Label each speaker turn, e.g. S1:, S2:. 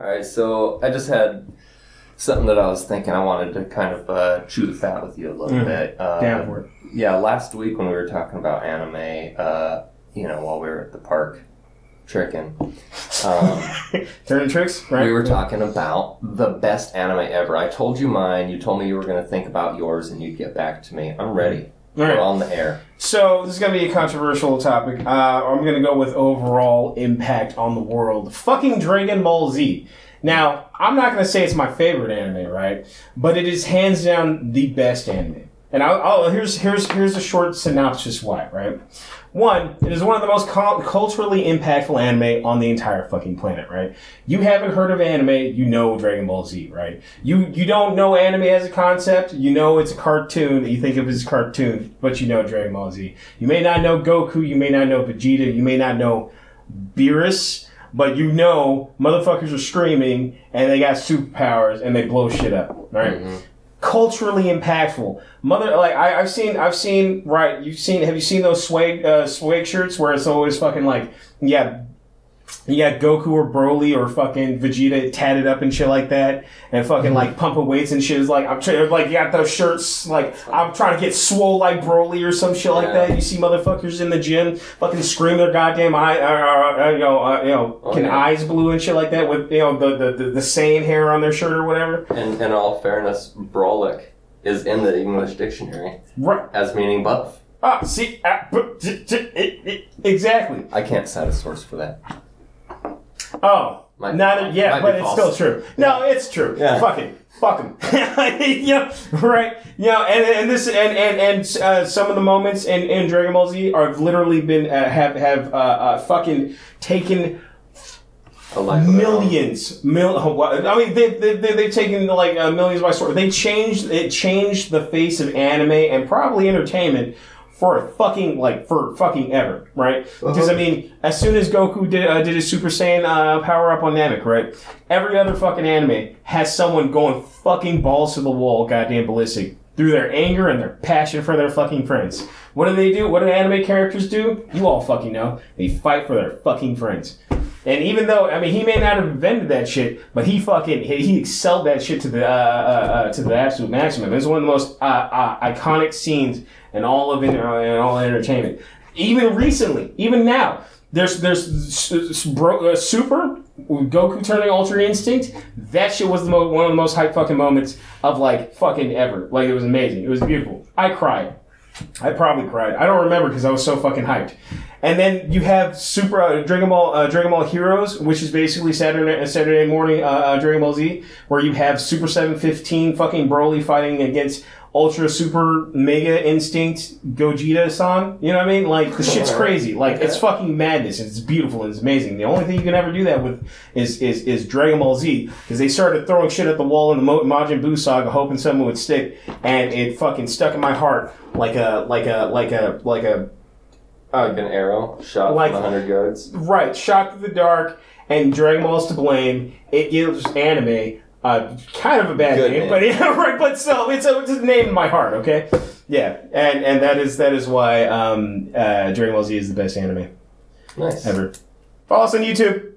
S1: All right, so I just had something that I was thinking I wanted to kind of uh, chew the fat with you a little
S2: Mm.
S1: bit. Uh,
S2: Down for it.
S1: Yeah, last week when we were talking about anime, uh, you know, while we were at the park tricking, um,
S2: Turning tricks, right?
S1: we were talking about the best anime ever. I told you mine. You told me you were going to think about yours and you'd get back to me. I'm ready.
S2: All right.
S1: We're on the air.
S2: So this is gonna be a controversial topic. Uh, I'm gonna go with overall impact on the world. Fucking Dragon Ball Z. Now, I'm not gonna say it's my favorite anime, right? But it is hands down the best anime. And I'll, I'll here's here's here's a short synopsis why, right? One, it is one of the most cul- culturally impactful anime on the entire fucking planet, right? You haven't heard of anime, you know Dragon Ball Z, right? You you don't know anime as a concept, you know it's a cartoon that you think of as a cartoon, but you know Dragon Ball Z. You may not know Goku, you may not know Vegeta, you may not know Beerus, but you know motherfuckers are screaming and they got superpowers and they blow shit up, right? Mm-hmm. Culturally impactful. Mother, like I, I've seen, I've seen. Right, you've seen. Have you seen those swag uh, swag shirts where it's always fucking like, yeah, you got Goku or Broly or fucking Vegeta tatted up and shit like that, and fucking like pumping weights and shit. Is like I'm trying, like you got those shirts. Like I'm trying to get swole like Broly or some shit like that. You see motherfuckers in the gym fucking scream their goddamn eye, uh, uh, uh, you know, uh, you know,
S1: Oh,
S2: can
S1: yeah.
S2: eyes blue and shit like that with you know the the the, the Saiyan hair on their shirt or whatever.
S1: And in all fairness, Brolic is in the English dictionary
S2: Right.
S1: as meaning buff.
S2: Ah, see, ah, but- t- t- it- it- exactly.
S1: I can't cite a source for that.
S2: Oh,
S1: Might
S2: neither.
S1: false.
S2: Yeah, but it's still true. No, it's true.
S1: Yeah.
S2: Fuck it. Fuck him. yeah, right. Yeah, and and this and and and uh, some of the moments in, in Dragon Ball Z are have literally been uh, have have uh, uh, fucking taken
S1: A life of their own.
S2: millions. Mil- I mean, they they they they've taken like uh, millions by storm. They changed it changed the face of anime and probably entertainment for a fucking like for fucking ever, right? Because I mean, as soon as Goku did uh, did his Super Saiyan uh, power up on Namek, right? Every other fucking anime has someone going fucking balls to the wall, goddamn ballistic. Through their anger and their passion for their fucking friends. What do they do? What do anime characters do? You all fucking know. They fight for their fucking friends. And even though I mean he may not have invented that shit, but he fucking he, he excelled that shit to the uh, uh, uh, to the absolute maximum. It's one of the most uh, uh, iconic scenes in all of inter- uh, in all entertainment. Even recently, even now, there's there's uh, Super Goku turning Ultra Instinct. That shit was the mo- one of the most hype fucking moments of like fucking ever. Like it was amazing. It was beautiful. I cried. I probably cried. I don't remember because I was so fucking hyped. And then you have Super uh, Dragon Ball uh, Dragon Ball Heroes, which is basically Saturday uh, Saturday morning uh, uh, Dragon Ball Z, where you have Super Seven Fifteen fucking Broly fighting against Ultra Super Mega Instinct Gogeta San. You know what I mean? Like the shit's crazy. Like it's fucking madness. It's beautiful and it's amazing. The only thing you can ever do that with is is, is Dragon Ball Z because they started throwing shit at the wall in the Mo- Majin Buu saga, hoping someone would stick, and it fucking stuck in my heart like a like a like a like a uh,
S1: Like an arrow shot
S2: Like-
S1: from 100 yards.
S2: Right, shot to the Dark and Dragon Ball's to blame. It gives anime uh, kind of a bad
S1: Good
S2: name,
S1: name.
S2: but yeah, right, but still, it's a, it's a name in my heart. Okay, yeah, and and that is that is why um, uh, Dragon Ball Z is the best anime
S1: Nice.
S2: ever. Follow us on YouTube.